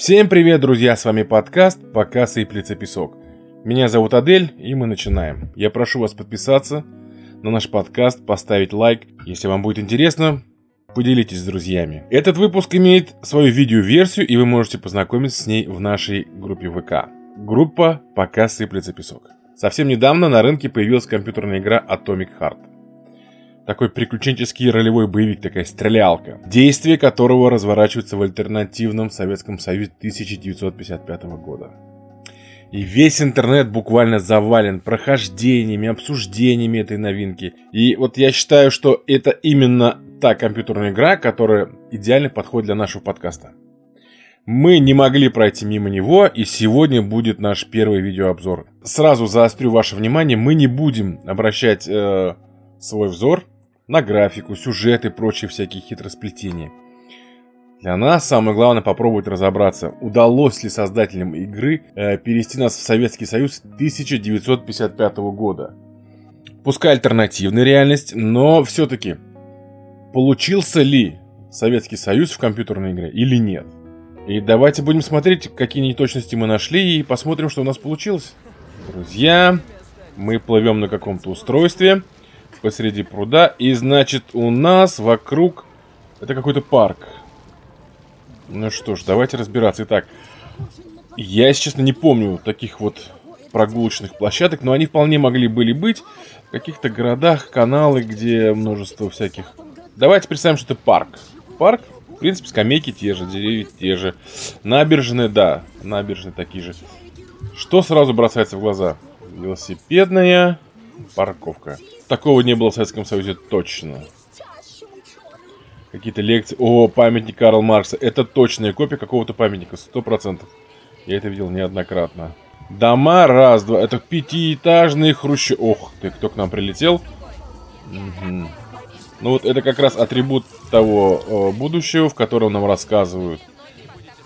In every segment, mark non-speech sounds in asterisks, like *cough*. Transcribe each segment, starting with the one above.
Всем привет, друзья, с вами подкаст «Пока сыплется песок». Меня зовут Адель, и мы начинаем. Я прошу вас подписаться на наш подкаст, поставить лайк. Если вам будет интересно, поделитесь с друзьями. Этот выпуск имеет свою видеоверсию, и вы можете познакомиться с ней в нашей группе ВК. Группа «Пока сыплется песок». Совсем недавно на рынке появилась компьютерная игра Atomic Heart такой приключенческий ролевой боевик, такая стрелялка, действие которого разворачивается в альтернативном Советском Союзе 1955 года. И весь интернет буквально завален прохождениями, обсуждениями этой новинки. И вот я считаю, что это именно та компьютерная игра, которая идеально подходит для нашего подкаста. Мы не могли пройти мимо него, и сегодня будет наш первый видеообзор. Сразу заострю ваше внимание, мы не будем обращать э, свой взор на графику, сюжет и прочие всякие хитросплетения. Для нас самое главное попробовать разобраться, удалось ли создателям игры э, перевести нас в Советский Союз 1955 года. Пускай альтернативная реальность, но все-таки получился ли Советский Союз в компьютерной игре или нет. И давайте будем смотреть, какие неточности мы нашли и посмотрим, что у нас получилось. Друзья, мы плывем на каком-то устройстве посреди пруда. И значит у нас вокруг... Это какой-то парк. Ну что ж, давайте разбираться. Итак, я, если честно, не помню таких вот прогулочных площадок, но они вполне могли были быть в каких-то городах, каналы, где множество всяких... Давайте представим, что это парк. Парк, в принципе, скамейки те же, деревья те же. Набережные, да, набережные такие же. Что сразу бросается в глаза? Велосипедная парковка. Такого не было в Советском Союзе точно. Какие-то лекции. О, памятник Карла Маркса. Это точная копия какого-то памятника, сто процентов. Я это видел неоднократно. Дома, раз, два. Это пятиэтажные хрущи. Ох, ты, кто к нам прилетел? Угу. Ну вот это как раз атрибут того о, будущего, в котором нам рассказывают.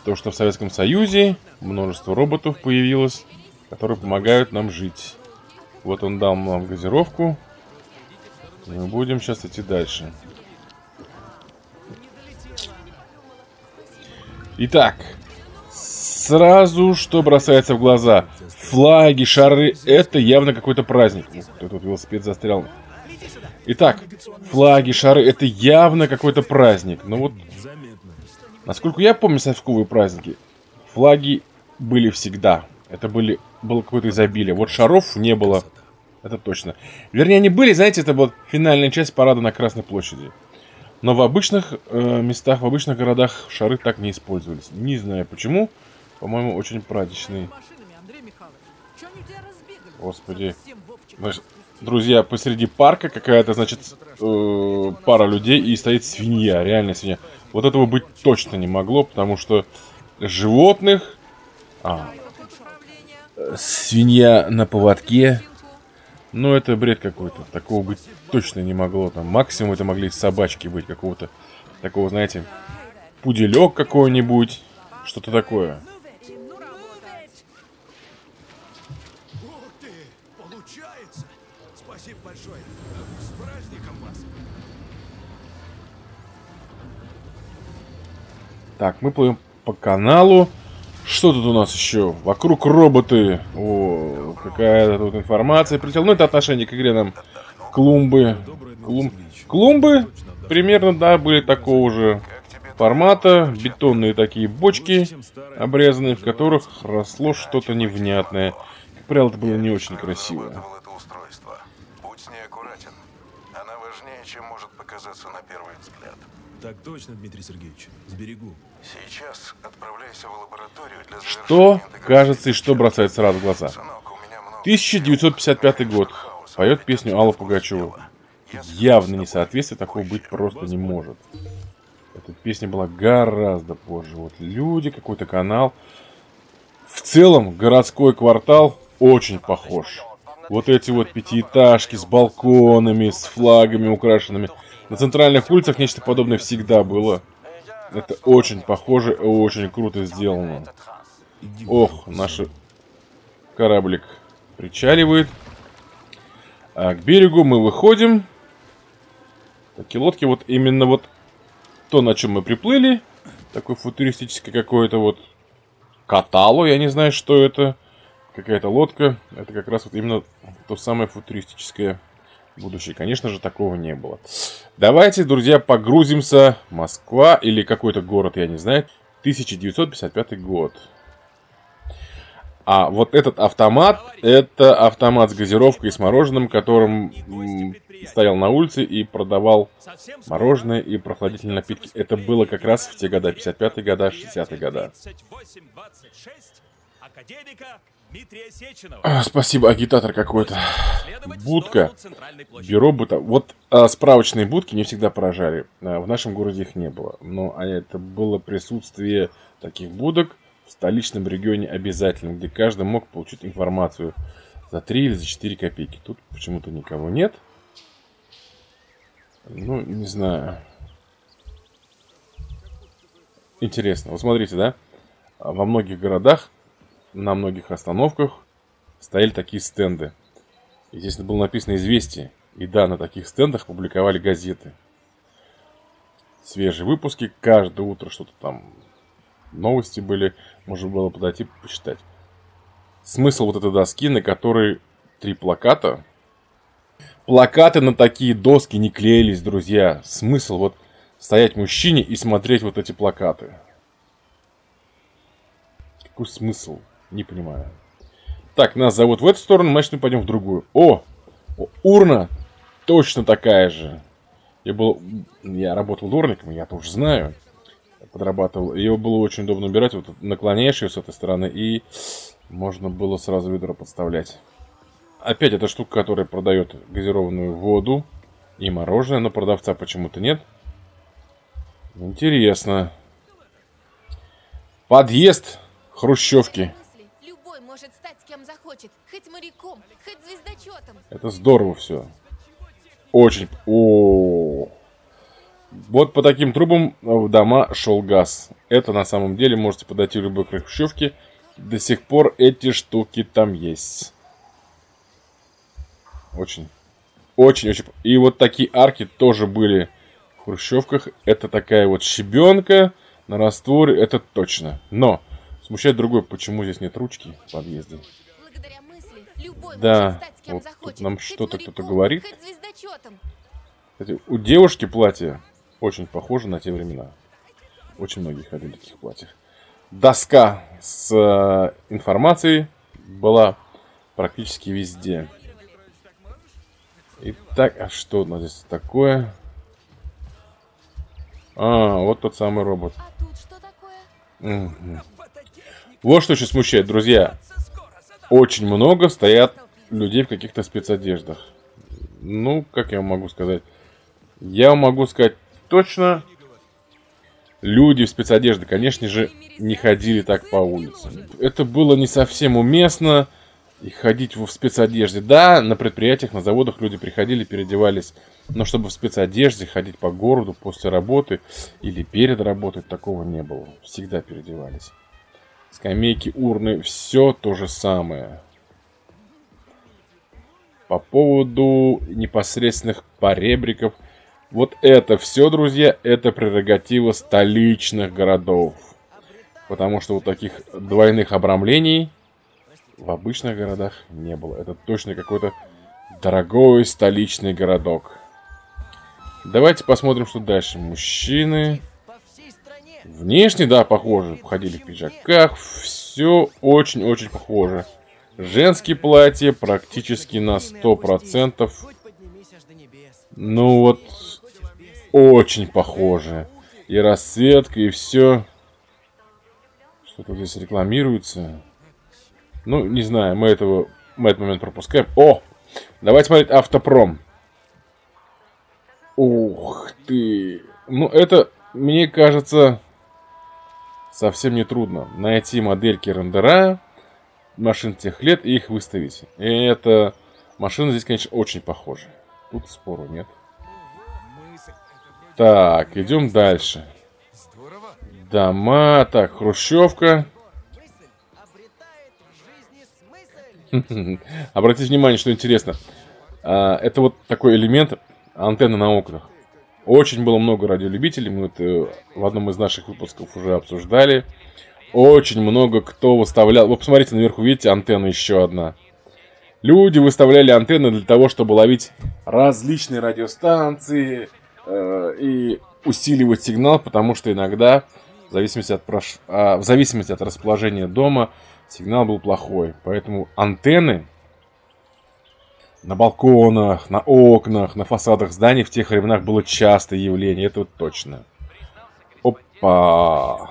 То, что в Советском Союзе множество роботов появилось, которые помогают нам жить. Вот он дал нам газировку. Мы будем сейчас идти дальше. Итак, сразу что бросается в глаза. Флаги, шары, это явно какой-то праздник. Кто тут велосипед застрял. Итак, флаги, шары, это явно какой-то праздник. Но вот, насколько я помню совковые праздники, флаги были всегда. Это были, было какое-то изобилие. Вот шаров не было. Это точно. Вернее, они были, знаете, это вот финальная часть парада на Красной площади. Но в обычных э, местах, в обычных городах шары так не использовались. Не знаю почему. По-моему, очень праздничные. Господи. Друзья, посреди парка какая-то, значит, э, пара людей и стоит свинья, реальная свинья. Вот этого быть точно не могло, потому что животных... А, свинья на поводке ну, это бред какой-то. Такого быть точно не могло. Там максимум это могли собачки быть какого-то. Такого, знаете, пуделек какой-нибудь. Что-то такое. Так, мы плывем по каналу. Что тут у нас еще? Вокруг роботы. О, какая тут информация прилетела. Ну, это отношение к игре нам. Клумбы. Клум... Клумбы примерно, да, были такого же формата. Бетонные такие бочки, обрезанные, в которых росло что-то невнятное. Как правило, это было не очень красиво. Так точно, Дмитрий Сергеевич. Сберегу. Сейчас отправляйся в лабораторию для Что кажется и что бросает сразу в глаза? 1955 год. Поет песню Алла Пугачева. Явно несоответствие такого быть просто не может. Эта песня была гораздо позже. Вот люди, какой-то канал. В целом, городской квартал очень похож. Вот эти вот пятиэтажки с балконами, с флагами украшенными – на центральных улицах нечто подобное всегда было. Это очень похоже и очень круто сделано. Ох, наш кораблик причаливает. А к берегу мы выходим. Такие лодки, вот именно вот то, на чем мы приплыли. Такое футуристическое какое-то вот Каталу, я не знаю, что это. Какая-то лодка. Это как раз вот именно то самое футуристическое будущее. Конечно же, такого не было. Давайте, друзья, погрузимся. Москва или какой-то город, я не знаю. 1955 год. А вот этот автомат, это автомат с газировкой и с мороженым, которым стоял на улице и продавал мороженое и прохладительные напитки. Это было как раз в те года, 55-е года, 60-е года. А, спасибо, агитатор какой-то. Будка. Бюро бута. Вот а, справочные будки не всегда поражали. А, в нашем городе их не было. Но а это было присутствие таких будок в столичном регионе обязательно, где каждый мог получить информацию за 3 или за 4 копейки. Тут почему-то никого нет. Ну, не знаю. Интересно. Вот смотрите, да? Во многих городах, на многих остановках стояли такие стенды. И здесь было написано «Известие». И да, на таких стендах публиковали газеты. Свежие выпуски, каждое утро что-то там, новости были, можно было подойти почитать. Смысл вот этой доски, на которой три плаката, Плакаты на такие доски не клеились, друзья. Смысл вот стоять мужчине и смотреть вот эти плакаты. Какой смысл? Не понимаю. Так, нас зовут в эту сторону, значит мы пойдем в другую. О! Урна точно такая же. Я был, я работал дворником, я тоже знаю. Подрабатывал. Ее было очень удобно убирать. Вот наклоняешь ее с этой стороны и можно было сразу ведро подставлять. Опять эта штука, которая продает газированную воду и мороженое, но продавца почему-то нет. Интересно. Подъезд хрущевки. Захочет, хоть моряком, хоть звездочетом. Это здорово все. Очень. О. Вот по таким трубам в дома шел газ. Это на самом деле можете подойти в любой хрущевке. До сих пор эти штуки там есть. Очень. Очень-очень. И вот такие арки тоже были в хрущевках. Это такая вот щебенка на растворе, это точно. Но смущает другое, почему здесь нет ручки в подъезде. Да, вот тут нам что-то кто-то говорит. Кстати, у девушки платье очень похоже на те времена. Очень многие ходили в таких платьях. Доска с э, информацией была практически везде. Итак, а что у нас здесь такое? А, вот тот самый робот. А угу. Вот что еще смущает, друзья. Очень много стоят людей в каких-то спецодеждах. Ну, как я могу сказать? Я могу сказать точно, люди в спецодежде, конечно же, не ходили так по улице. Это было не совсем уместно и ходить в спецодежде. Да, на предприятиях, на заводах люди приходили, переодевались, но чтобы в спецодежде ходить по городу после работы или перед работой, такого не было. Всегда переодевались. Скамейки, урны, все то же самое. По поводу непосредственных поребриков. Вот это все, друзья, это прерогатива столичных городов. Потому что вот таких двойных обрамлений в обычных городах не было. Это точно какой-то дорогой столичный городок. Давайте посмотрим, что дальше. Мужчины. Внешне, да, похоже. Ходили в пиджаках. Все очень-очень похоже. Женские платья практически на 100%. Ну вот, очень похоже. И расцветка, и все. Что-то здесь рекламируется. Ну, не знаю, мы этого мы этот момент пропускаем. О! Давайте смотреть автопром. Ух ты! Ну, это, мне кажется, совсем не трудно. Найти модельки рендера машин тех лет и их выставить. И это машина здесь, конечно, очень похожа. Тут спору нет. Так, идем дальше. Дома, так, хрущевка. *laughs* Обратите внимание, что интересно. А, это вот такой элемент антенны на окнах. Очень было много радиолюбителей, мы это в одном из наших выпусков уже обсуждали. Очень много кто выставлял... Вы посмотрите, наверху видите, антенна еще одна. Люди выставляли антенны для того, чтобы ловить различные радиостанции э, и усиливать сигнал, потому что иногда, в зависимости от, прош... а, в зависимости от расположения дома, сигнал был плохой. Поэтому антенны на балконах, на окнах, на фасадах зданий в тех временах было частое явление, это вот точно. Опа!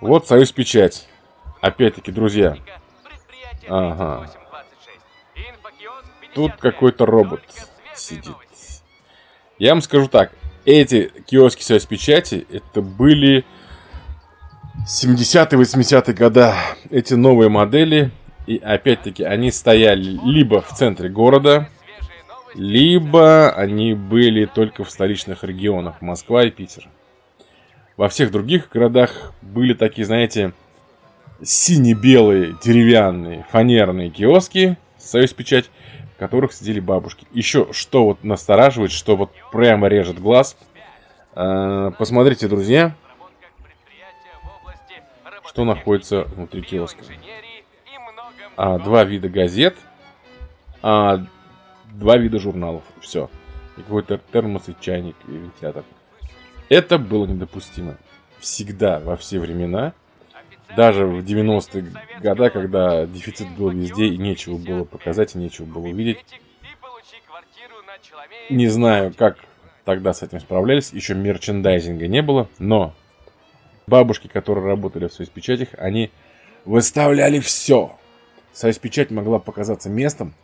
Вот союз печать. Опять-таки, друзья. Ага. Тут какой-то робот сидит. Я вам скажу так. Эти киоски союз печати, это были 70-е, 80-е года. Эти новые модели и опять-таки они стояли либо в центре города, либо они были только в столичных регионах, Москва и Питер. Во всех других городах были такие, знаете, сине-белые деревянные фанерные киоски, союз печать, в которых сидели бабушки. Еще что вот настораживает, что вот прямо режет глаз. А, посмотрите, друзья, что находится внутри киоска а, два вида газет, а, два вида журналов. Все. И какой-то термос и чайник и вентилятор. Это было недопустимо. Всегда, во все времена. Даже в 90-е годы, когда дефицит был везде и нечего было показать, и нечего было увидеть. Не знаю, как тогда с этим справлялись. Еще мерчендайзинга не было. Но бабушки, которые работали в своих печатях, они выставляли все. Союз Печать могла показаться местом,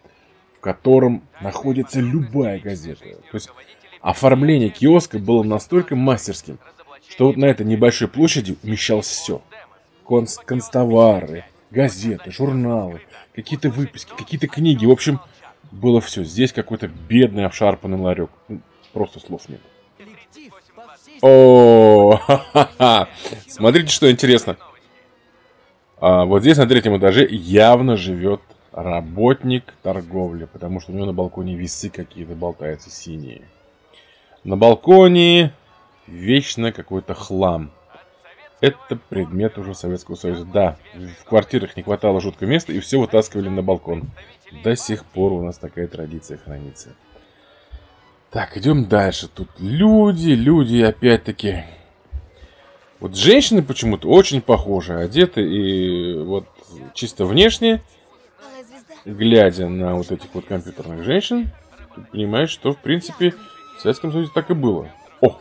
в котором находится любая газета. То есть оформление киоска было настолько мастерским, что вот на этой небольшой площади умещалось все. Конс констовары, газеты, журналы, какие-то выписки, какие-то книги. В общем, было все. Здесь какой-то бедный обшарпанный ларек. Ну, просто слов нет. О, *laughs* смотрите, что интересно. А вот здесь на третьем этаже явно живет работник торговли, потому что у него на балконе весы какие-то болтаются синие. На балконе вечно какой-то хлам. Это предмет уже Советского Союза. Да, в квартирах не хватало жуткого места, и все вытаскивали на балкон. До сих пор у нас такая традиция хранится. Так, идем дальше. Тут люди, люди, опять-таки. Вот женщины почему-то очень похожи, одеты и вот чисто внешне, глядя на вот этих вот компьютерных женщин, ты понимаешь, что в принципе в Советском Союзе так и было. О!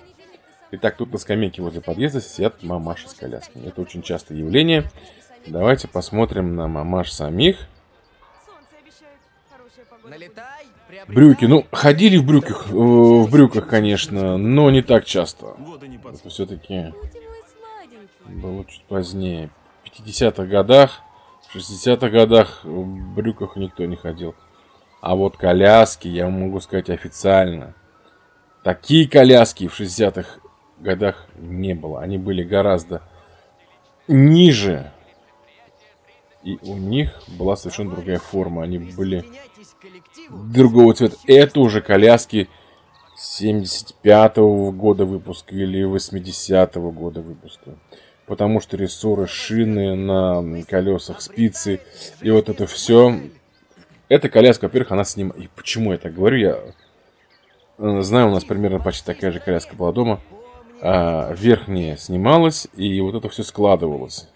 Итак, тут на скамейке возле подъезда сидят мамаши с колясками. Это очень частое явление. Давайте посмотрим на мамаш самих. Брюки. Ну, ходили в брюках, э, в брюках, конечно, но не так часто. Все-таки было чуть позднее. В 50-х годах, в 60-х годах в брюках никто не ходил. А вот коляски, я могу сказать официально, такие коляски в 60-х годах не было. Они были гораздо ниже. И у них была совершенно другая форма. Они были другого цвета. Это уже коляски 75-го года выпуска или 80-го года выпуска потому что рессоры, шины на колесах, спицы и вот это все. Эта коляска, во-первых, она с ним... И почему я так говорю? Я э, знаю, у нас примерно почти такая же коляска была дома. А, верхняя снималась, и вот это все складывалось.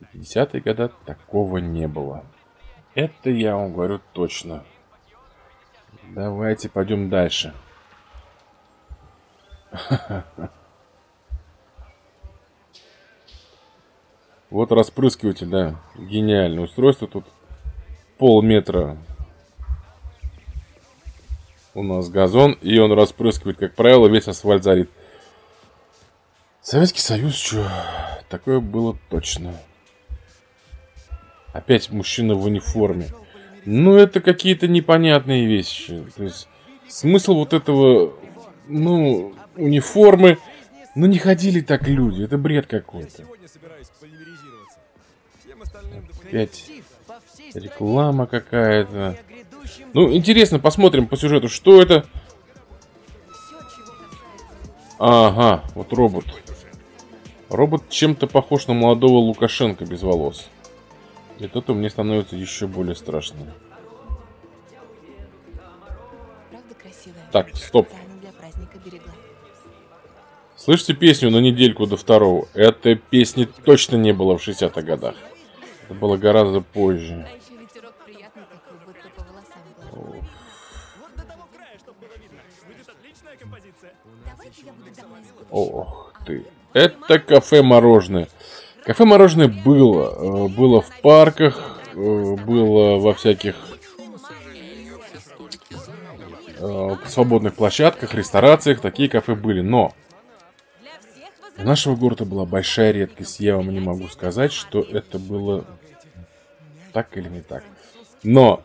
В 50-е годы такого не было. Это я вам говорю точно. Давайте пойдем дальше. *laughs* Вот распрыскиватель, да, гениальное устройство. Тут полметра у нас газон, и он распрыскивает, как правило, весь асфальт зарит. Советский Союз, что? Такое было точно. Опять мужчина в униформе. Ну, это какие-то непонятные вещи. То есть, смысл вот этого, ну, униформы, ну, не ходили так люди. Это бред какой-то. Опять реклама какая-то. Ну, интересно, посмотрим по сюжету, что это. Ага, вот робот. Робот чем-то похож на молодого Лукашенко без волос. И это мне становится еще более страшно. Так, стоп. Слышите песню на недельку до второго? Этой песни точно не было в 60-х годах. Это было гораздо позже. Ох ты. Это кафе-мороженое. Кафе-мороженое было. Э, было в парках, э, было во всяких э, свободных площадках, ресторациях. Такие кафе были. Но у нашего города была большая редкость. Я вам не могу сказать, что это было так или не так. Но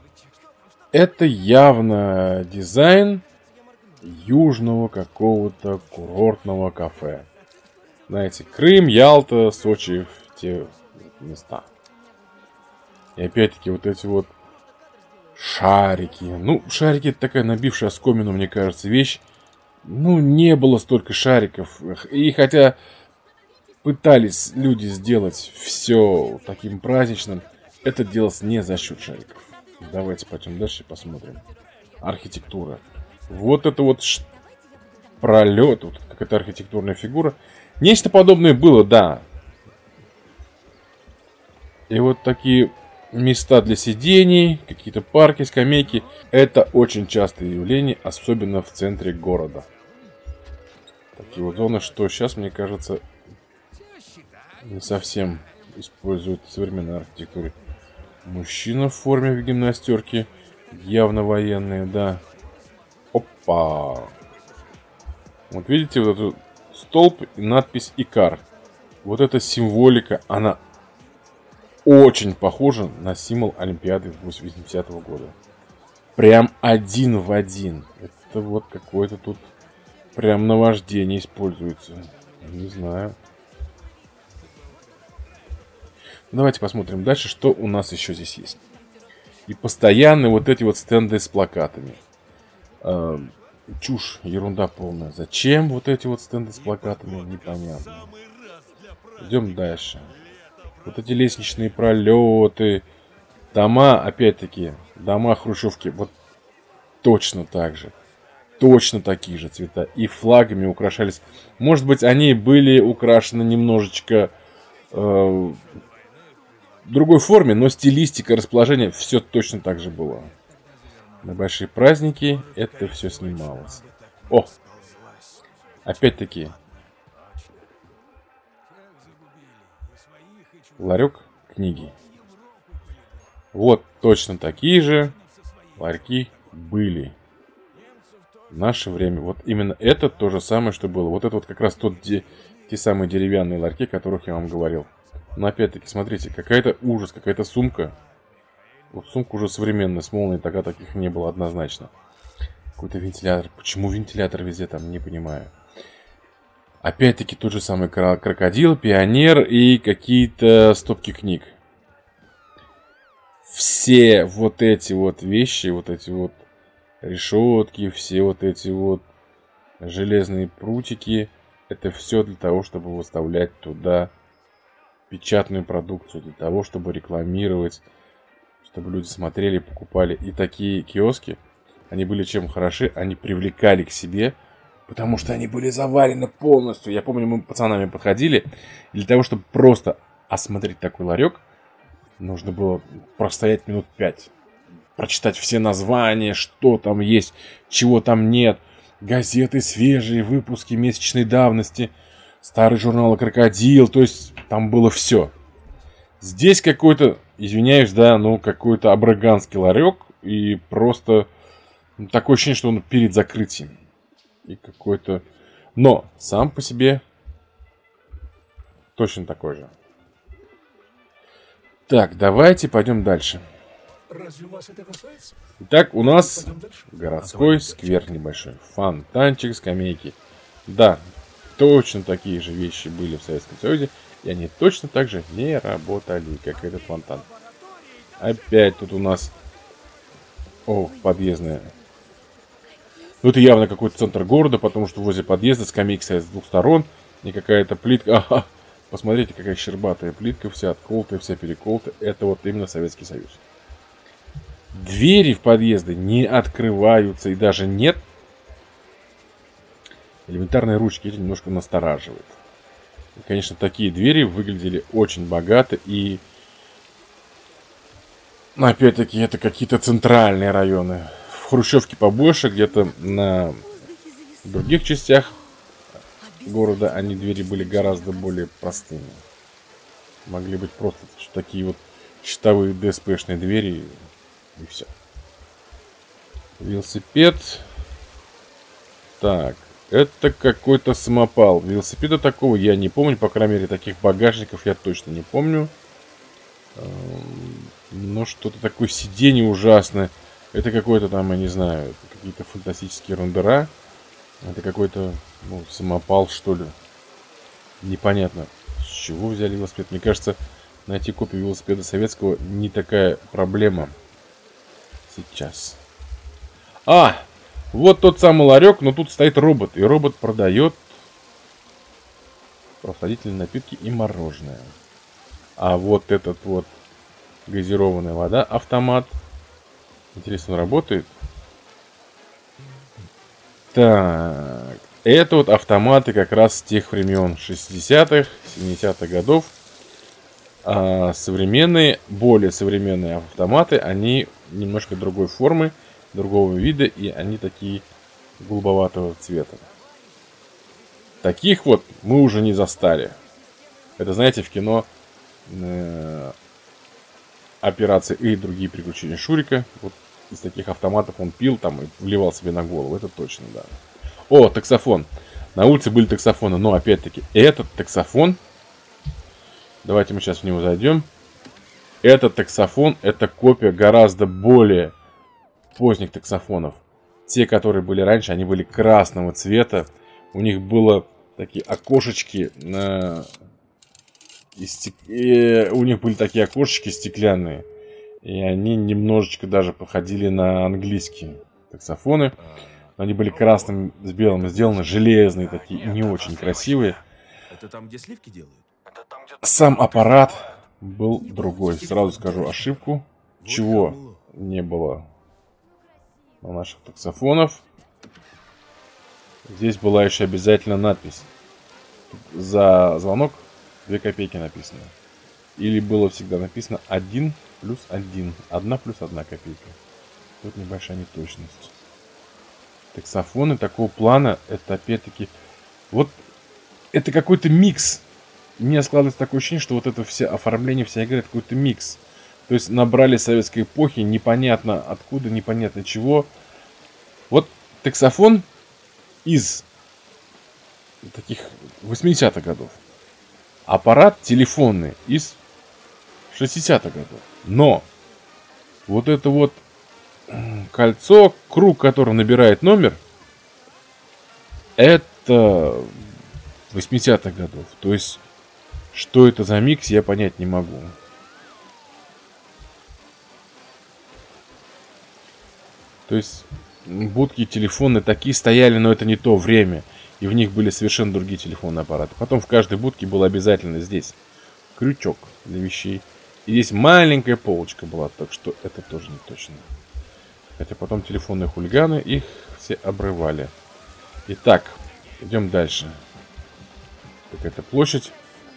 это явно дизайн южного какого-то курортного кафе. Знаете, Крым, Ялта, Сочи, те места. И опять-таки вот эти вот шарики. Ну, шарики это такая набившая оскомину, мне кажется, вещь ну, не было столько шариков. И хотя пытались люди сделать все таким праздничным, это делалось не за счет шариков. Давайте пойдем дальше и посмотрим. Архитектура. Вот это вот ш... пролет, вот какая-то архитектурная фигура. Нечто подобное было, да. И вот такие места для сидений, какие-то парки, скамейки. Это очень частое явление, особенно в центре города. Такие вот зоны, что сейчас, мне кажется, не совсем используют в современной архитектуре. Мужчина в форме в гимнастерке, явно военные, да. Опа! Вот видите вот этот столб и надпись «Икар». Вот эта символика, она очень похожа на символ Олимпиады 80 -го года. Прям один в один. Это вот какой-то тут прям на вождение используется. Не знаю. Давайте посмотрим дальше, что у нас еще здесь есть. И постоянные вот эти вот стенды с плакатами. Э, чушь, ерунда полная. Зачем вот эти вот стенды с плакатами, непонятно. Идем дальше. Вот эти лестничные пролеты. Дома, опять-таки, дома хрущевки. Вот точно так же. Точно такие же цвета. И флагами украшались. Может быть, они были украшены немножечко э, другой форме, но стилистика, расположение, все точно так же было. На большие праздники это все снималось. О! Опять-таки, ларек книги. Вот точно такие же ларьки были в наше время. Вот именно это то же самое, что было. Вот это вот как раз тот, где, те самые деревянные ларьки, о которых я вам говорил. Но опять-таки, смотрите, какая-то ужас, какая-то сумка. Вот сумка уже современная, с молнией тогда таких не было однозначно. Какой-то вентилятор. Почему вентилятор везде там, не понимаю. Опять-таки тот же самый крокодил, пионер и какие-то стопки книг. Все вот эти вот вещи, вот эти вот решетки, все вот эти вот железные прутики, это все для того, чтобы выставлять туда печатную продукцию, для того, чтобы рекламировать, чтобы люди смотрели, покупали. И такие киоски, они были чем хороши, они привлекали к себе, потому что они были завалены полностью. Я помню, мы пацанами подходили, для того, чтобы просто осмотреть такой ларек, нужно было простоять минут пять. Прочитать все названия, что там есть, чего там нет. Газеты свежие, выпуски месячной давности – старый журнал «Крокодил», то есть там было все. Здесь какой-то, извиняюсь, да, ну какой-то абраганский ларек и просто ну, такое ощущение, что он перед закрытием. И какой-то... Но сам по себе точно такой же. Так, давайте пойдем дальше. Итак, у нас городской сквер небольшой. Фонтанчик, скамейки. Да, точно такие же вещи были в Советском Союзе, и они точно так же не работали, как этот фонтан. Опять тут у нас... О, подъездная. Ну, это явно какой-то центр города, потому что возле подъезда скамейки стоят с двух сторон, и какая-то плитка... *laughs* Ага, Посмотрите, какая щербатая плитка, вся отколотая, вся переколотая. Это вот именно Советский Союз. Двери в подъезды не открываются и даже нет элементарной ручки. Это немножко настораживает. И, конечно, такие двери выглядели очень богато и опять-таки это какие-то центральные районы. В Хрущевке побольше, где-то на других частях города они двери были гораздо более простыми. Могли быть просто такие вот щитовые ДСПшные двери и все. Велосипед. Так, это какой-то самопал. Велосипеда такого я не помню, по крайней мере, таких багажников я точно не помню. Эм, но что-то такое сиденье ужасное. Это какой-то там, я не знаю, какие-то фантастические рундера. Это какой-то, ну, самопал, что ли. Непонятно, с чего взяли велосипед. Мне кажется, найти копию велосипеда советского не такая проблема сейчас. А, вот тот самый ларек, но тут стоит робот. И робот продает прохладительные напитки и мороженое. А вот этот вот газированная вода автомат. Интересно, он работает? Так, это вот автоматы как раз с тех времен 60-х, 70-х годов. А современные, более современные автоматы, они немножко другой формы, другого вида, и они такие голубоватого цвета. Таких вот мы уже не застали. Это, знаете, в кино э, операции и другие приключения Шурика. Вот из таких автоматов он пил там и вливал себе на голову. Это точно, да. О, таксофон. На улице были таксофоны, но опять-таки этот таксофон. Давайте мы сейчас в него зайдем. Этот таксофон это копия гораздо более поздних таксофонов. Те, которые были раньше, они были красного цвета. У них было такие окошечки на... Стек... У них были такие окошечки стеклянные. И они немножечко даже походили на английские таксофоны. Они были красным с белым сделаны, железные такие, не очень красивые. Это там, где сливки делают? Сам аппарат был другой. Сразу скажу ошибку. Чего не было на наших таксофонов. Здесь была еще обязательно надпись. За звонок 2 копейки написано. Или было всегда написано 1 плюс 1. 1 плюс 1 копейка. Тут небольшая неточность. Таксофоны такого плана, это опять-таки... Вот это какой-то микс. У меня складывается такое ощущение, что вот это все оформление, вся игра, это какой-то микс. То есть набрали советской эпохи, непонятно откуда, непонятно чего. Вот таксофон из таких 80-х годов. Аппарат телефонный из 60-х годов. Но вот это вот кольцо, круг, который набирает номер, это 80-х годов. То есть, что это за микс, я понять не могу. То есть, будки телефоны такие стояли, но это не то время. И в них были совершенно другие телефонные аппараты. Потом в каждой будке был обязательно здесь крючок для вещей. И здесь маленькая полочка была, так что это тоже не точно. Хотя потом телефонные хулиганы их все обрывали. Итак, идем дальше. Какая-то площадь.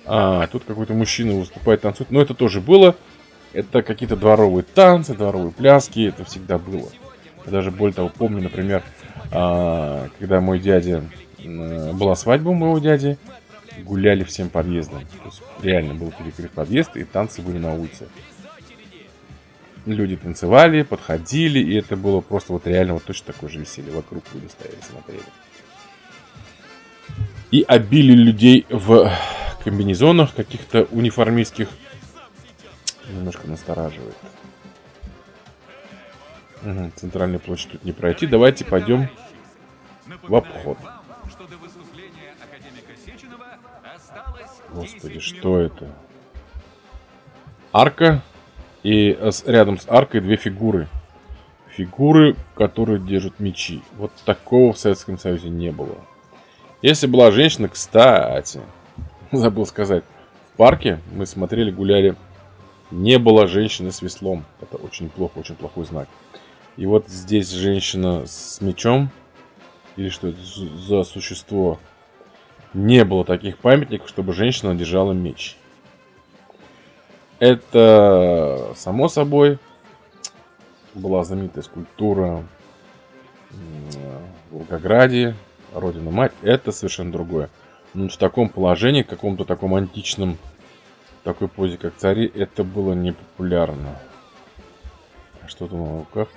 А, тут какой-то мужчина выступает, танцует. Но это тоже было. Это какие-то дворовые танцы, дворовые пляски. Это всегда было. Даже более того помню, например, а, когда мой дядя... Была свадьба у моего дяди гуляли всем подъездом. То есть реально был перекрыт подъезд, и танцы были на улице. Люди танцевали, подходили, и это было просто вот реально вот точно такое же веселье. Вокруг люди стояли, смотрели. И обили людей в комбинезонах каких-то униформистских немножко настораживает. Угу, центральную площадь тут не пройти. Давайте пойдем в обход. Господи, что это? Арка. И рядом с аркой две фигуры. Фигуры, которые держат мечи. Вот такого в Советском Союзе не было. Если была женщина, кстати, *laughs* забыл сказать, парке, мы смотрели, гуляли, не было женщины с веслом. Это очень плохо, очень плохой знак. И вот здесь женщина с мечом, или что это за существо, не было таких памятников, чтобы женщина держала меч. Это, само собой, была знаменитая скульптура в Волгограде, Родина Мать. Это совершенно другое. Но в таком положении, в каком-то таком античном такой позе, как цари, это было непопулярно. А что там на руках?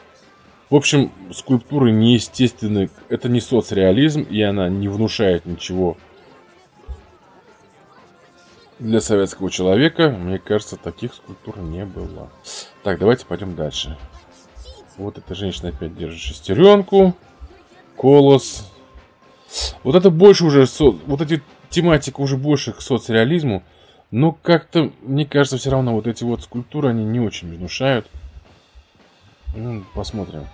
В общем, скульптуры неестественны. Это не соцреализм, и она не внушает ничего для советского человека. Мне кажется, таких скульптур не было. Так, давайте пойдем дальше. Вот эта женщина опять держит шестеренку. Колос. Вот это больше уже... Со... Вот эти тематика уже больше к соцреализму. Но как-то, мне кажется, все равно вот эти вот скульптуры, они не очень внушают. Ну, посмотрим.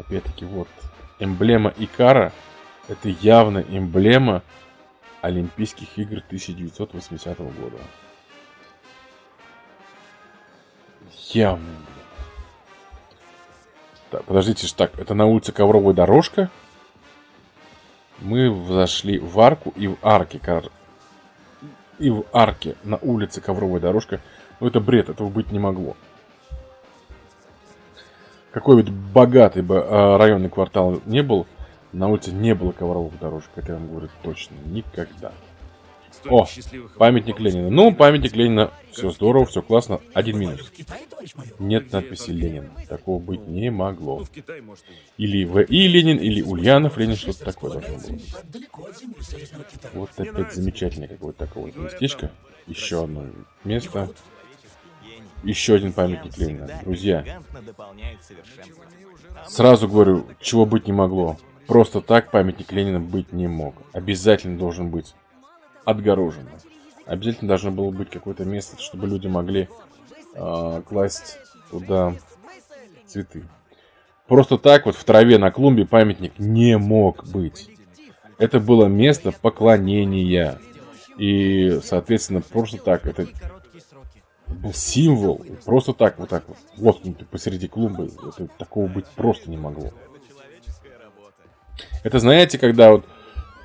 Опять-таки, вот эмблема Икара. Это явно эмблема Олимпийских игр 1980 года. Явно так, подождите, так, это на улице Ковровая дорожка. Мы зашли в арку и в арке, и в арке на улице Ковровая дорожка. Ну это бред, этого быть не могло. Какой бы богатый бы а, районный квартал не был, на улице не было ковровых дорожек, это я вам говорю точно, никогда. О, памятник Ленина. Ну, памятник Ленина, все здорово, все классно. Один минус. Нет надписи Ленин. Такого быть не могло. Или В.И. Ленин, или Ульянов Ленин, что-то такое должно было быть. Вот опять замечательное какое-то такое вот местечко. Еще одно место. Еще один памятник Ленина. Друзья, сразу говорю, чего быть не могло. Просто так памятник Ленина быть не мог. Обязательно должен быть отгорожено. Обязательно должно было быть какое-то место, чтобы люди могли э, класть туда цветы. Просто так вот в траве на клумбе памятник не мог быть. Это было место поклонения. И, соответственно, просто так это символ. Просто так, вот так вот, воткнутый посреди клумбы. Это, такого быть просто не могло. Это знаете, когда вот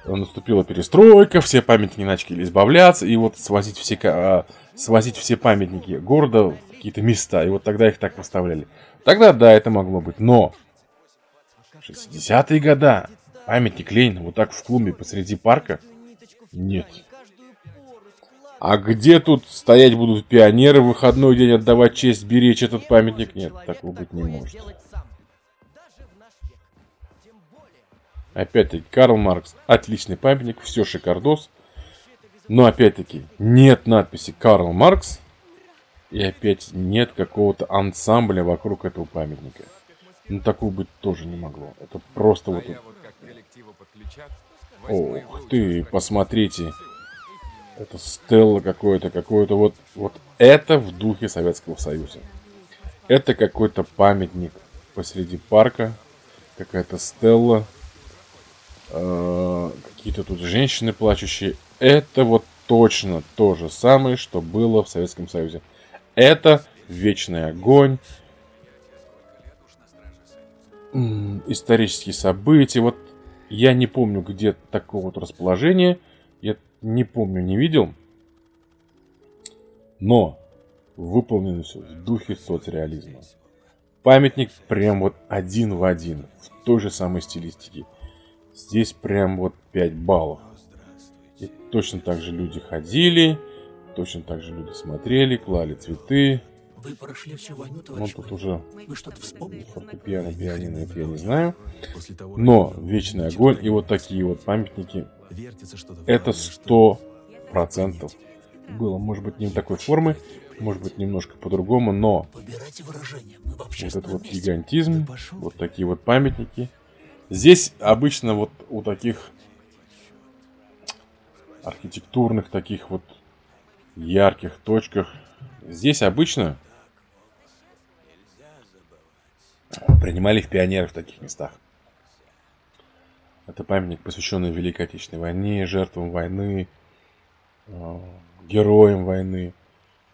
наступила перестройка, все памятники начали избавляться, и вот свозить все, а, свозить все памятники города в какие-то места, и вот тогда их так выставляли. Тогда, да, это могло быть, но 60-е года памятник Ленина вот так в клумбе посреди парка? Нет. А где тут стоять будут пионеры в выходной день отдавать честь, беречь этот памятник? Нет, такого быть не может. Опять-таки, Карл Маркс, отличный памятник, все шикардос. Но опять-таки, нет надписи Карл Маркс. И опять нет какого-то ансамбля вокруг этого памятника. Ну, такого быть тоже не могло. Это просто вот... Ох ты, посмотрите. Это Стелла какое-то, какое-то вот... Вот это в духе Советского Союза. Это какой-то памятник посреди парка. Какая-то Стелла Э, какие-то тут женщины плачущие. Это вот точно то же самое, что было в Советском Союзе. Это вечный огонь, исторические события. Вот я не помню, где такого вот расположения. Не помню, не видел. Но выполнено все в духе соцреализма. Памятник прям вот один в один, в той же самой стилистике. Здесь прям вот 5 баллов. И точно так же люди ходили, точно так же люди смотрели, клали цветы. Вы прошли всю войну, Ну, тут уже Вы что-то вспомнили? фортепиано, пианино, это я не знаю. Но вечный огонь и вот такие вот памятники, это сто процентов было. Может быть, не такой формы, может быть, немножко по-другому, но вот этот вот гигантизм, вот такие вот памятники – Здесь обычно вот у таких архитектурных, таких вот ярких точках, здесь обычно принимали в пионеры в таких местах. Это памятник, посвященный Великой Отечественной войне, жертвам войны. э, героем войны.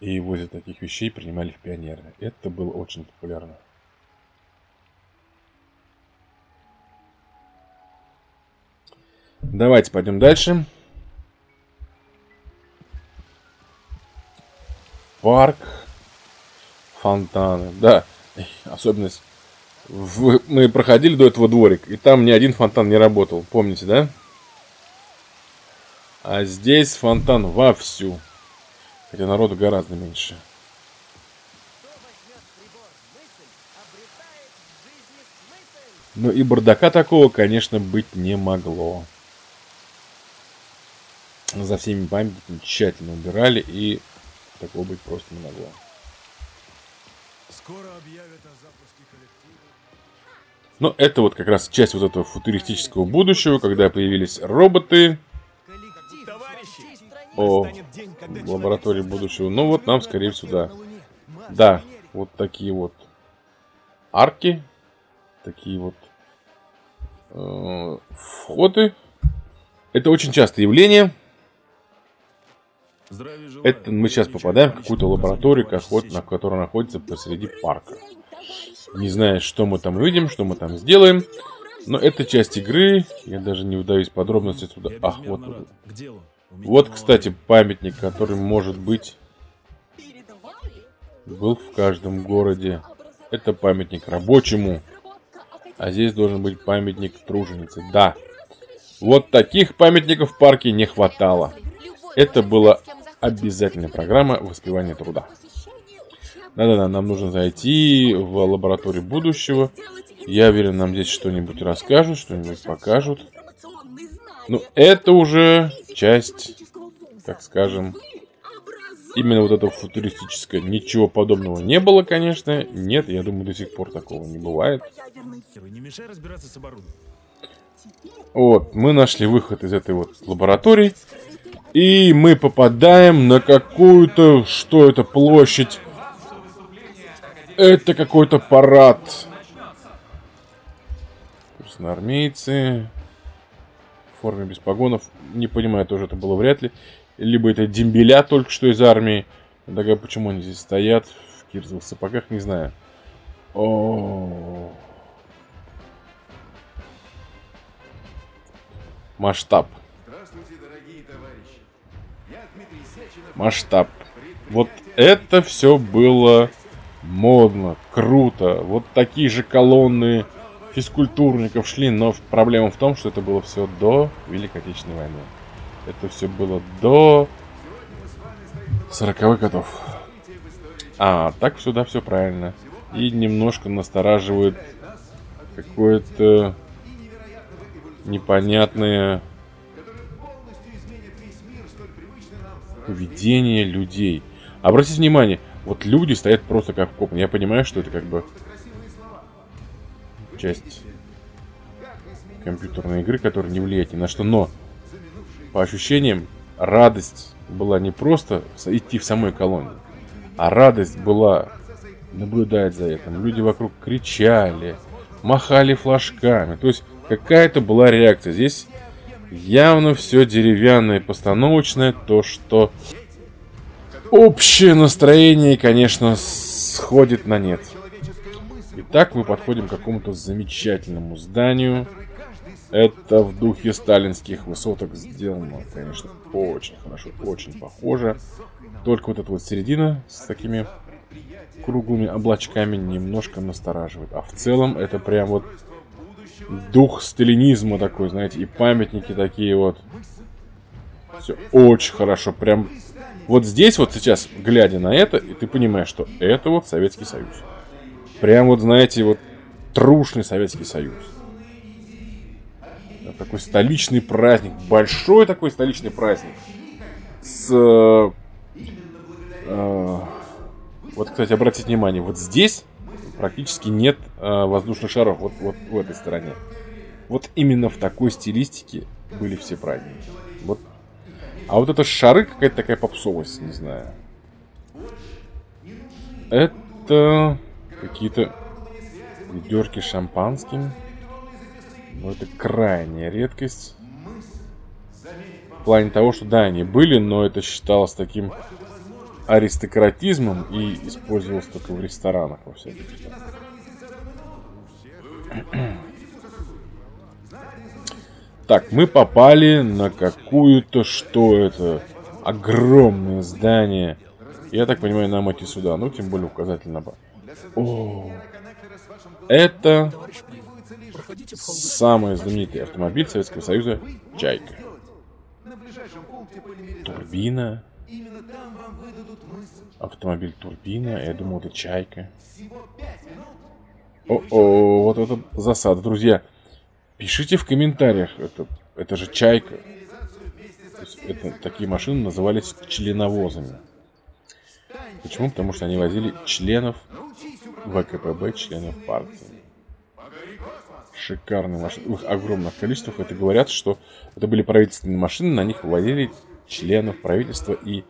И возле таких вещей принимали в пионеры. Это было очень популярно. Давайте пойдем дальше. Парк. Фонтаны. Да, особенность. В, мы проходили до этого дворик, и там ни один фонтан не работал. Помните, да? А здесь фонтан вовсю. Хотя народу гораздо меньше. Но и бардака такого, конечно, быть не могло. За всеми памятниками тщательно убирали, и такого быть просто не могло. Скоро объявят о запуске коллектива. Но это вот как раз часть вот этого футуристического будущего, когда появились роботы, о лаборатории будущего. Ну вот нам, скорее всего, да. Да, вот такие вот арки, такие вот э, входы. Это очень частое явление. Это мы сейчас попадаем в какую-то лабораторию, как вот, на которая находится посреди парка. Не знаю, что мы там видим, что мы там сделаем. Но это часть игры. Я даже не выдаюсь подробности сюда. Ах, вот. Вот, кстати, памятник, который может быть был в каждом городе. Это памятник рабочему. А здесь должен быть памятник труженице. Да. Вот таких памятников в парке не хватало. Это была обязательная программа воспевания труда. Да-да-да, нам нужно зайти в лабораторию будущего. Я уверен, нам здесь что-нибудь расскажут, что-нибудь покажут. Ну, это уже часть, так скажем, именно вот этого футуристическое. Ничего подобного не было, конечно. Нет, я думаю, до сих пор такого не бывает. Вот, мы нашли выход из этой вот лаборатории. И мы попадаем на какую-то... Что это? Площадь. Это какой-то парад. Красноармейцы форме без погонов. Не понимаю, тоже это было вряд ли. Либо это дембеля только что из армии. Тогда почему они здесь стоят в кирзовых сапогах, не знаю. О, Масштаб. Масштаб. Вот это все было модно, круто. Вот такие же колонны физкультурников шли, но проблема в том, что это было все до Великой Отечественной войны. Это все было до 40-х годов. А, так сюда все правильно. И немножко настораживает какое-то непонятное поведение людей. Обратите внимание, вот люди стоят просто как вкопаны. Я понимаю, что это как бы часть компьютерной игры, которая не влияет ни на что, но по ощущениям радость была не просто идти в самой колонии, а радость была наблюдать за этим. Люди вокруг кричали, махали флажками. То есть какая-то была реакция. Здесь явно все деревянное, постановочное. То, что общее настроение, конечно, сходит на нет. Итак, мы подходим к какому-то замечательному зданию. Это в духе сталинских высоток сделано, конечно, очень хорошо, очень похоже. Только вот эта вот середина с такими круглыми облачками немножко настораживает. А в целом это прям вот дух сталинизма такой, знаете, и памятники такие вот. Все очень хорошо, прям вот здесь вот сейчас, глядя на это, и ты понимаешь, что это вот Советский Союз. Прям вот, знаете, вот трушный Советский Союз. Такой столичный праздник. Большой такой столичный праздник. С... Э, э, вот, кстати, обратите внимание, вот здесь практически нет э, воздушных шаров. Вот, вот в этой стороне. Вот именно в такой стилистике были все праздники. Вот. А вот это шары какая-то такая попсовость, не знаю. Это какие-то ведерки шампанским. Но это крайняя редкость. В плане того, что да, они были, но это считалось таким аристократизмом и использовалось только в ресторанах во всяких. Так, мы попали на какую-то, что это, огромное здание. Я так понимаю, нам идти сюда. Ну, тем более указатель на. О, это самый знаменитый автомобиль Советского Союза «Чайка». Турбина. Автомобиль турбина. Я думал, это «Чайка». О-о, вот это засада. Друзья, пишите в комментариях. Это, это же «Чайка». Это, такие машины назывались членовозами. Почему? Потому что они возили членов ВКПБ, членов партии. Шикарные машины. В их огромных количествах. Это говорят, что это были правительственные машины, на них вывозили членов правительства и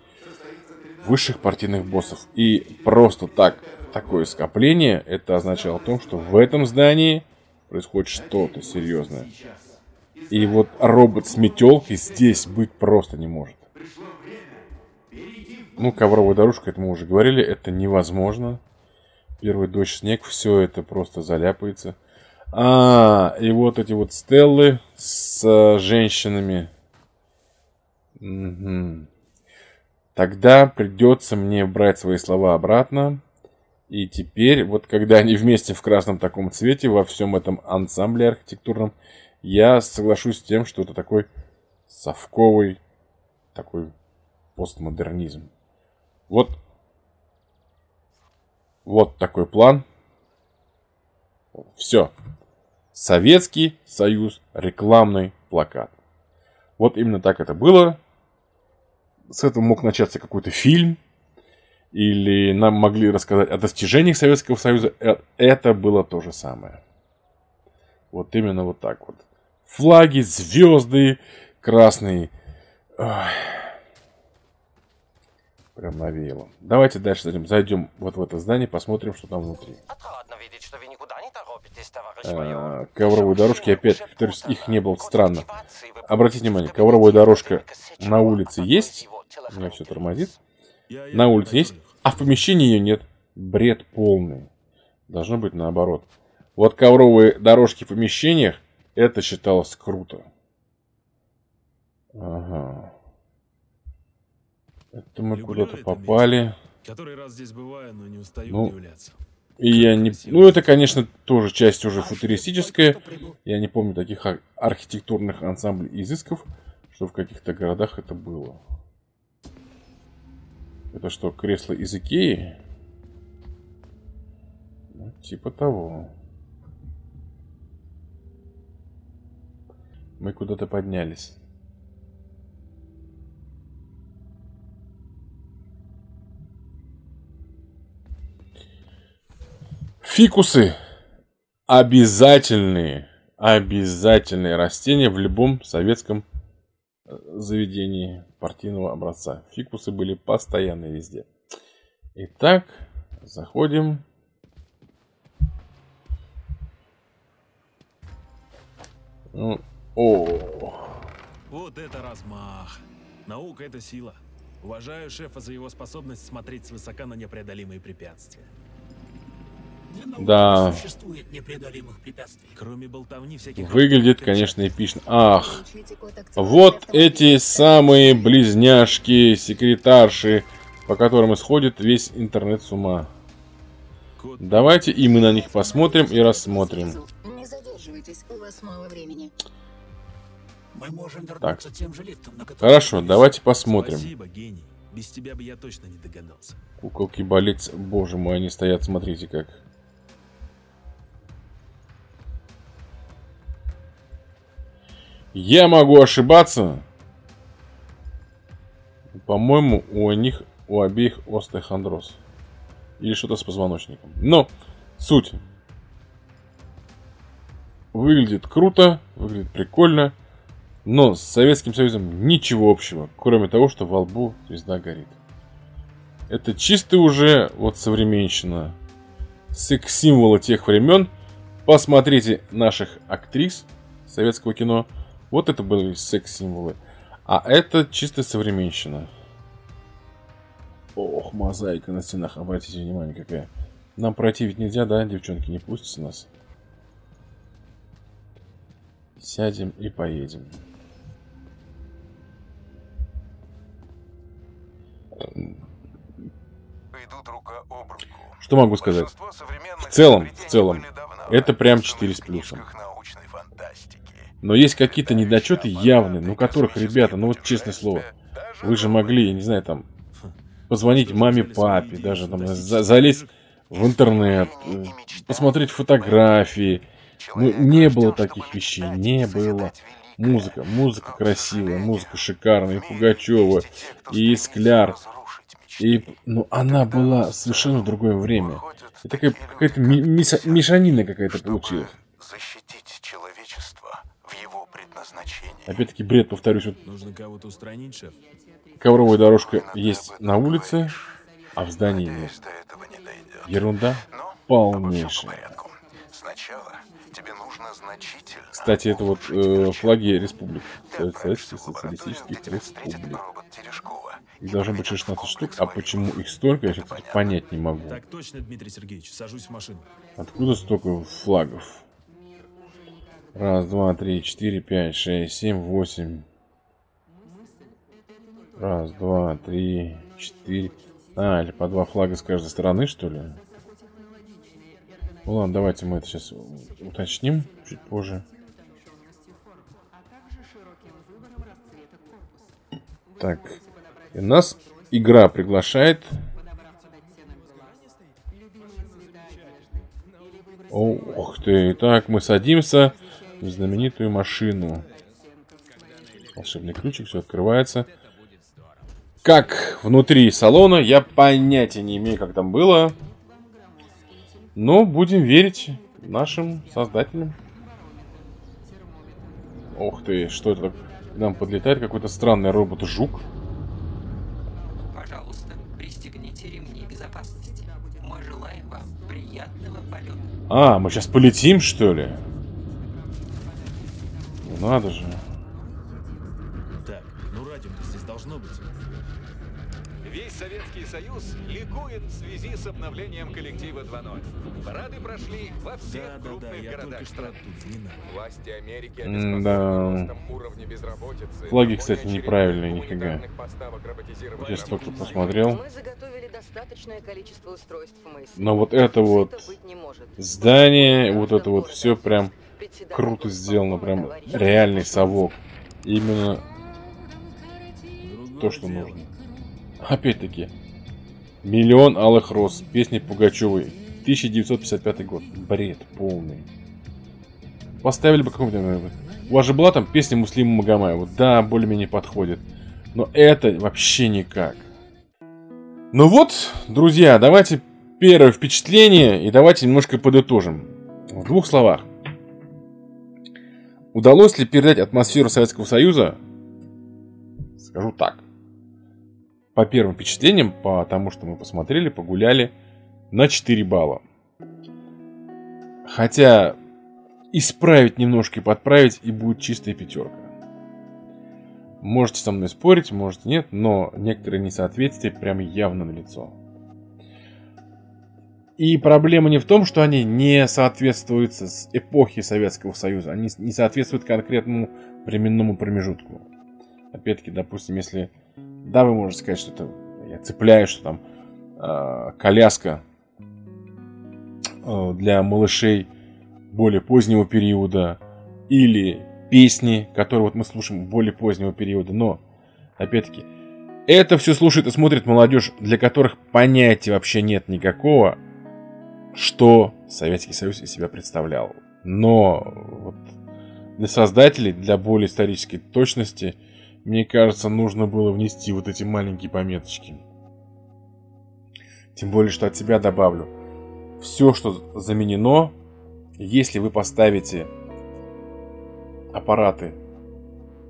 высших партийных боссов. И просто так, такое скопление, это означало то, что в этом здании происходит что-то серьезное. И вот робот с метелкой здесь быть просто не может. Ну, ковровая дорожка, это мы уже говорили, это невозможно. Первый дождь, снег, все это просто заляпается. А, и вот эти вот стеллы с э, женщинами. Угу. Тогда придется мне брать свои слова обратно. И теперь, вот когда они вместе в красном таком цвете, во всем этом ансамбле архитектурном, я соглашусь с тем, что это такой совковый, такой постмодернизм. Вот, вот такой план. Все. Советский Союз, рекламный плакат. Вот именно так это было. С этого мог начаться какой-то фильм. Или нам могли рассказать о достижениях Советского Союза. Э, это было то же самое. Вот именно вот так вот флаги, звезды красные. Ой. Прям навеяло. Давайте дальше зайдем. Зайдем вот в это здание, посмотрим, что там внутри. Отрадно видеть, что вы никуда не торопитесь, товарищ а, ковровые дорожки, опять, повторюсь, их не было странно. Обратите внимание, ковровая дорожка на улице есть. У меня все тормозит. На улице есть, а в помещении ее нет. Бред полный. Должно быть наоборот. Вот ковровые дорожки в помещениях это считалось круто. Ага. Это мы куда-то попали. Который раз здесь бываю, но не устаю ну, удивляться. И я не... Ну, это, конечно, тоже часть уже футуристическая. Я не помню таких архитектурных ансамблей изысков, что в каких-то городах это было. Это что, кресло из Икеи? Ну, типа того. Мы куда-то поднялись. Фикусы. Обязательные, обязательные растения в любом советском э, заведении партийного образца. Фикусы были постоянно везде. Итак, заходим Ну, о. Вот это размах. Наука — это сила. Уважаю шефа за его способность смотреть свысока на непреодолимые препятствия. Да. Кроме болтовни всяких... Выглядит, конечно, эпично. Ах, вот эти самые близняшки, секретарши, по которым исходит весь интернет с ума. Давайте и мы на них посмотрим и рассмотрим. Не задерживайтесь, у вас мало времени. Мы можем так. тем же лифтом, на Хорошо, давайте посмотрим. Спасибо, гений. Без тебя бы я болеть не догадался. Куколки болеть, боже мой, они стоят, смотрите как. Я могу ошибаться. По-моему, у них у обеих остеохондроз. Или что-то с позвоночником. Но суть. Выглядит круто, выглядит прикольно. Но с Советским Союзом ничего общего, кроме того, что во лбу звезда горит. Это чисто уже вот современщина. Секс-символы тех времен. Посмотрите наших актрис советского кино. Вот это были секс-символы. А это чисто современщина. Ох, мозаика на стенах, обратите внимание, какая. Нам пройти ведь нельзя, да, девчонки, не пустите нас. Сядем и поедем. Что могу сказать? В целом, в целом, это прям 4 с плюсом. Но есть какие-то недочеты явные, ну которых, ребята, ну вот честное слово, вы же могли, я не знаю, там, позвонить маме, папе, даже там за залезть в интернет, посмотреть фотографии. Ну, не было таких вещей, не было. Музыка, музыка красивая, музыка шикарная, и Пугачева, и Скляр. И, ну, она была совершенно в другое время. И такая какая-то мешанина какая-то получилась. Опять-таки бред, повторюсь. Вот Нужно кого-то устранить, шеф. Ковровая дорожка есть на улице, а в здании нет. Ерунда полнейшая. Кстати, это вот э, флаги республик. Советских социалистических республик. Их должно быть 16 штук. А почему их столько, я кстати, понять не могу. Так точно, Дмитрий Сергеевич. Сажусь в машину. Откуда столько флагов? Раз, два, три, четыре, пять, шесть, семь, восемь. Раз, два, три, четыре. А, или по два флага с каждой стороны, что ли? Ну ладно, давайте мы это сейчас уточним чуть позже. Так, и нас игра приглашает. Ух ты, так, мы садимся знаменитую машину. Волшебный ключик, все открывается. Как внутри салона, я понятия не имею, как там было. Но будем верить нашим создателям. Ух ты, что это? К нам подлетает какой-то странный робот-жук. Пожалуйста, пристегните ремни безопасности. Мы желаем вам приятного полета. А, мы сейчас полетим, что ли? Надо же. Так, ну радио здесь должно быть. Весь Советский Союз ликует в связи с обновлением коллектива 2.0. Парады прошли во всех Да, да, да, крупных я городах страны. Власти Америки обеспокоены ростом уровня безработицы. Флаги, кстати, неправильные, нифига. Сейчас только посмотрел. Мы заготовили достаточное количество устройств мысли. Но вот это вот здание, вот это вот все прям круто сделано, прям реальный совок. Именно то, что нужно. Опять-таки, миллион алых роз, песни Пугачевой, 1955 год. Бред полный. Поставили бы какого-нибудь... У вас же была там песня Муслима Магомаева. Да, более-менее подходит. Но это вообще никак. Ну вот, друзья, давайте первое впечатление и давайте немножко подытожим. В двух словах. Удалось ли передать атмосферу Советского Союза? Скажу так. По первым впечатлениям, по тому, что мы посмотрели, погуляли, на 4 балла. Хотя исправить немножко и подправить, и будет чистая пятерка. Можете со мной спорить, можете нет, но некоторые несоответствия прям явно налицо. И проблема не в том, что они не соответствуют с эпохи Советского Союза, они не соответствуют конкретному временному промежутку. Опять-таки, допустим, если... Да, вы можете сказать, что это... Я цепляю, что там э, коляска э, для малышей более позднего периода или песни, которые вот мы слушаем более позднего периода, но опять-таки это все слушает и смотрит молодежь, для которых понятия вообще нет никакого, что Советский Союз из себя представлял. Но вот для создателей, для более исторической точности, мне кажется, нужно было внести вот эти маленькие пометочки. Тем более, что от себя добавлю. Все, что заменено, если вы поставите аппараты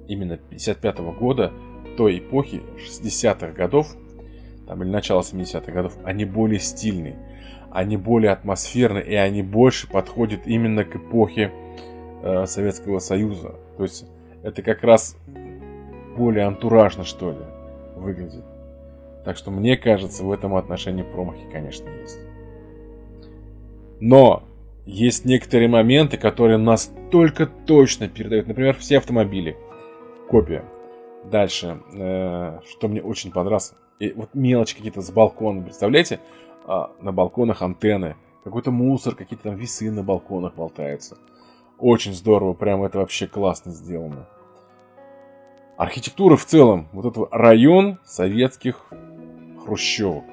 именно 55 года, той эпохи, 60-х годов, там, или начала 70-х годов, они более стильные, они более атмосферные, и они больше подходят именно к эпохе э, Советского Союза. То есть это как раз более антуражно, что ли, выглядит. Так что мне кажется, в этом отношении промахи, конечно, есть. Но есть некоторые моменты, которые настолько точно передают. Например, все автомобили. Копия. Дальше, э, что мне очень понравилось. И вот мелочи какие-то с балкона. Представляете? А, на балконах антенны. Какой-то мусор, какие-то там весы на балконах болтаются. Очень здорово, прям это вообще классно сделано. Архитектура в целом. Вот этот район советских хрущевок.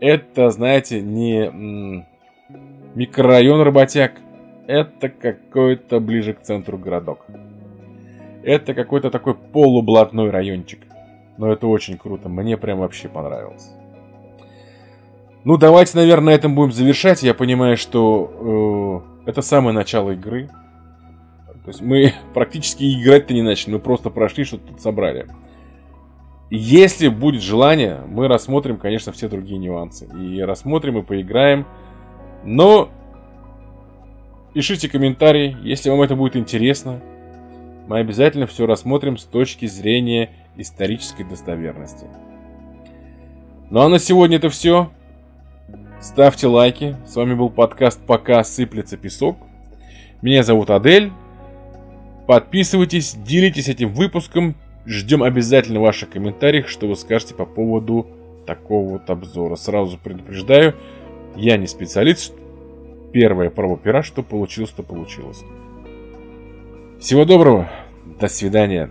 Это, знаете, не микрорайон работяг. Это какой-то ближе к центру городок. Это какой-то такой полублатной райончик. Но это очень круто. Мне прям вообще понравилось. Ну, давайте, наверное, на этом будем завершать. Я понимаю, что э, это самое начало игры. То есть мы *laughs* практически играть-то не начали, мы просто прошли, что-то тут собрали. Если будет желание, мы рассмотрим, конечно, все другие нюансы. И рассмотрим и поиграем. Но пишите комментарии, если вам это будет интересно. Мы обязательно все рассмотрим с точки зрения исторической достоверности. Ну а на сегодня это все. Ставьте лайки. С вами был подкаст «Пока сыплется песок». Меня зовут Адель. Подписывайтесь, делитесь этим выпуском, Ждем обязательно ваших комментариев, что вы скажете по поводу такого вот обзора. Сразу предупреждаю, я не специалист. Первая проба пера, что получилось, то получилось. Всего доброго, до свидания.